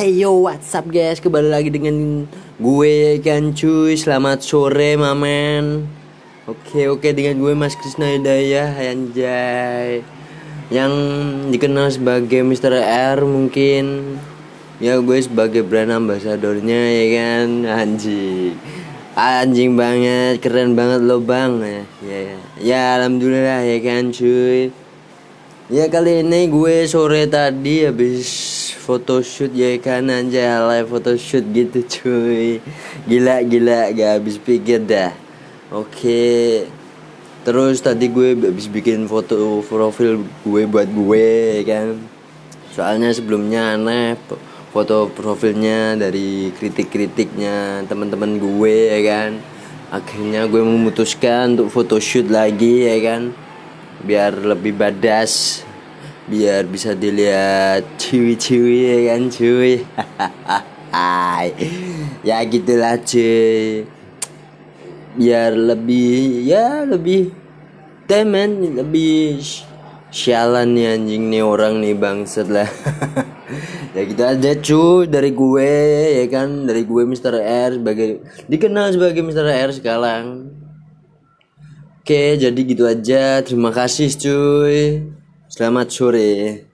Hey yo, what's up guys? Kembali lagi dengan gue kan cuy. Selamat sore, mamen. Oke, oke dengan gue Mas Krisna Hidayah anjay. Yang dikenal sebagai Mr. R mungkin. Ya gue sebagai brand ambasadornya ya kan anjing. Anjing banget, keren banget lo bang ya. Ya, ya. ya alhamdulillah ya kan cuy. Ya kali ini gue sore tadi habis photoshoot ya kan anjay? Live photoshoot gitu cuy. Gila gila gak habis pikir dah. Oke. Terus tadi gue habis bikin foto profil gue buat gue kan? Soalnya sebelumnya aneh foto profilnya dari kritik-kritiknya teman-teman gue ya kan? Akhirnya gue memutuskan untuk photoshoot lagi ya kan? Biar lebih badas biar bisa dilihat ciwi-ciwi ya kan cuy ya gitulah cuy biar lebih ya lebih temen lebih sialan nih anjing nih orang nih bangset lah ya gitu aja cuy dari gue ya kan dari gue Mr. R sebagai dikenal sebagai Mr. R sekarang Oke, jadi gitu aja. Terima kasih, cuy. Selamat sore.